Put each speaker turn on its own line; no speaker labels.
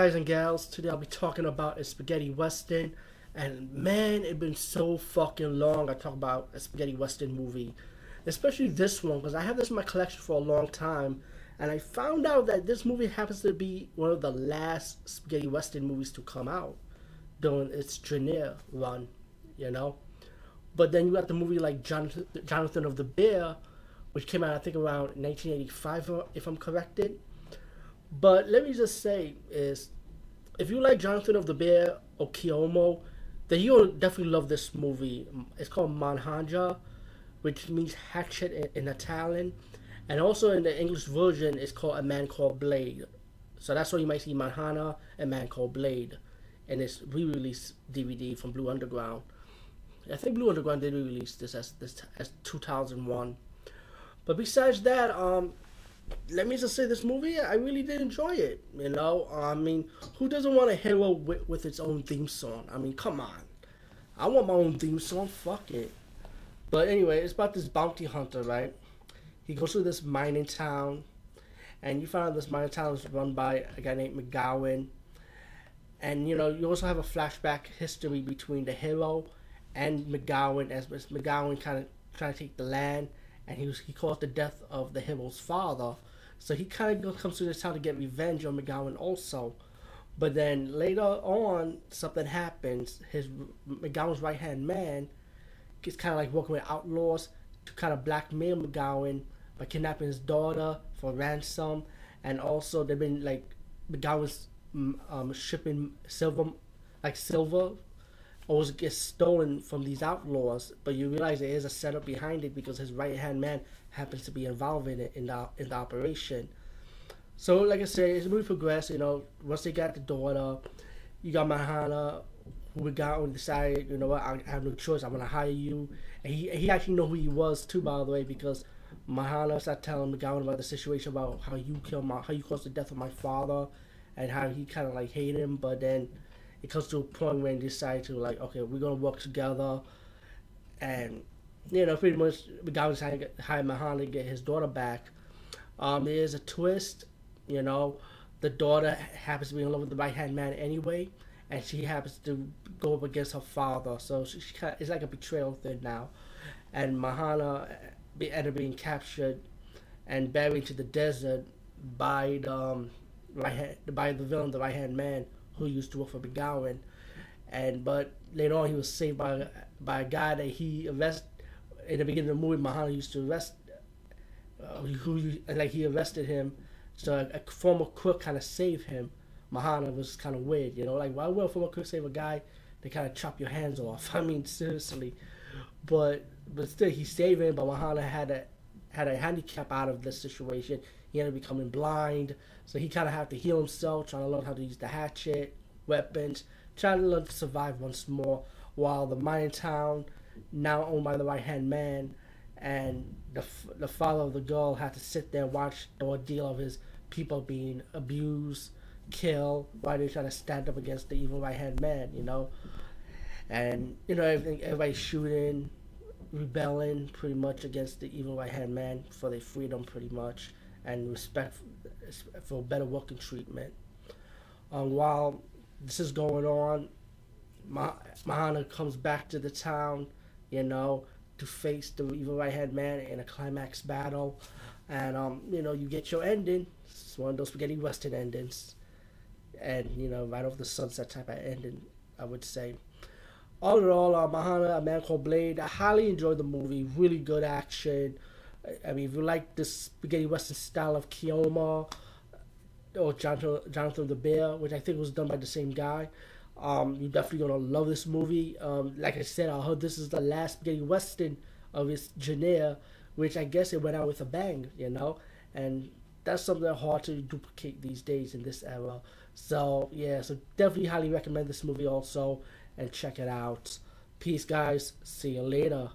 guys and gals? Today I'll be talking about a spaghetti western, and man, it's been so fucking long. I talk about a spaghetti western movie, especially this one because I have this in my collection for a long time, and I found out that this movie happens to be one of the last spaghetti western movies to come out during its Jeunet run, you know. But then you got the movie like Jonathan, Jonathan of the Bear, which came out I think around 1985, if I'm corrected but let me just say is if you like Jonathan of the Bear or Keoma, then you'll definitely love this movie. It's called Mannaja, which means hatchet in, in Italian. And also in the English version, it's called A Man Called Blade. So that's why you might see Mannaja, A Man Called Blade. And it's re-released DVD from Blue Underground. I think Blue Underground did re-release this as this as 2001. But besides that, um, let me just say this movie i really did enjoy it you know? I mean who doesn't want a hero with, with its own theme song? I mean come on. I want my own theme song fuck it. But anyway it's about this bounty hunter right? He goes to this mining town and you find out this mining town is run by a guy named mcgowan. And you know you also have a flashback history between the hero and mcgowan as mcgowan kind of trying to take the land and he was he caused the death of the hero's father. So he kind of comes to this town to get revenge on McGowan also. But then later on, something happens. His McGowan's right hand man gets kind of like working with outlaws to kind of blackmail McGowan by kidnapping his daughter for ransom, and also they've been like McGowan's mm, um, shipping silver, like silver always gets stolen from these outlaws, but you realize there is a setup behind it because his right hand man happens to be involved in it in the in the operation. So, like I said, it's movie progressed. You know, once they got the daughter, you got Mahana, who we got and decided, you know what, I have no choice. I'm gonna hire you. And he he actually know who he was too, by the way, because Mahana started telling McGowan about the situation about how you killed my, how you caused the death of my father, and how he kind of like hated him, but then it comes to a point where they decide to like, okay, we're gonna work together, and you know, pretty much was trying to hire Mahan to get his daughter back. Um, there's a twist, you know, the daughter happens to be in love with the right hand man anyway, and she happens to go up against her father, so she, she kind of, it's like a betrayal thing now, and Mahana be, ended up being captured and buried to the desert by the um, right hand, by the villain, the right hand man who used to work for McGowan, and but later on he was saved by by a guy that he arrested in the beginning of the movie. Mahana used to arrest uh, who like he arrested him, so a, a former crook kind of saved him. Mahana was kind of weird, you know, like why would a former crook save a guy? They kind of chop your hands off. I mean, seriously, but but still he saved him. But Mahana had a had a handicap out of this situation. He ended up becoming blind, so he kind of had to heal himself, trying to learn how to use the hatchet, weapons, trying to learn to survive once more. While the mining town, now owned by the right hand man, and the the father of the girl had to sit there and watch the ordeal of his people being abused, killed, while they trying to stand up against the evil right hand man, you know. And you know everything, everybody shooting, rebelling pretty much against the evil right hand man for their freedom, pretty much and respect for better working treatment. Um, while this is going on, Mahana comes back to the town, you know, to face the evil right hand man in a climax battle. And, um, you know, you get your ending. It's one of those spaghetti western endings. And, you know, right off the sunset type of ending, I would say. All in all, uh, Mahana, A Man Called Blade, I highly enjoyed the movie. Really good action I mean, if you like this spaghetti western style of Keoma or Jonathan, Jonathan the Bear, which I think was done by the same guy, um, you're definitely gonna love this movie. Um, like I said, I heard this is the last spaghetti western of its genre, which I guess it went out with a bang, you know, and that's something hard to duplicate these days in this era. So yeah, so definitely highly recommend this movie also and check it out. Peace, guys. See you later.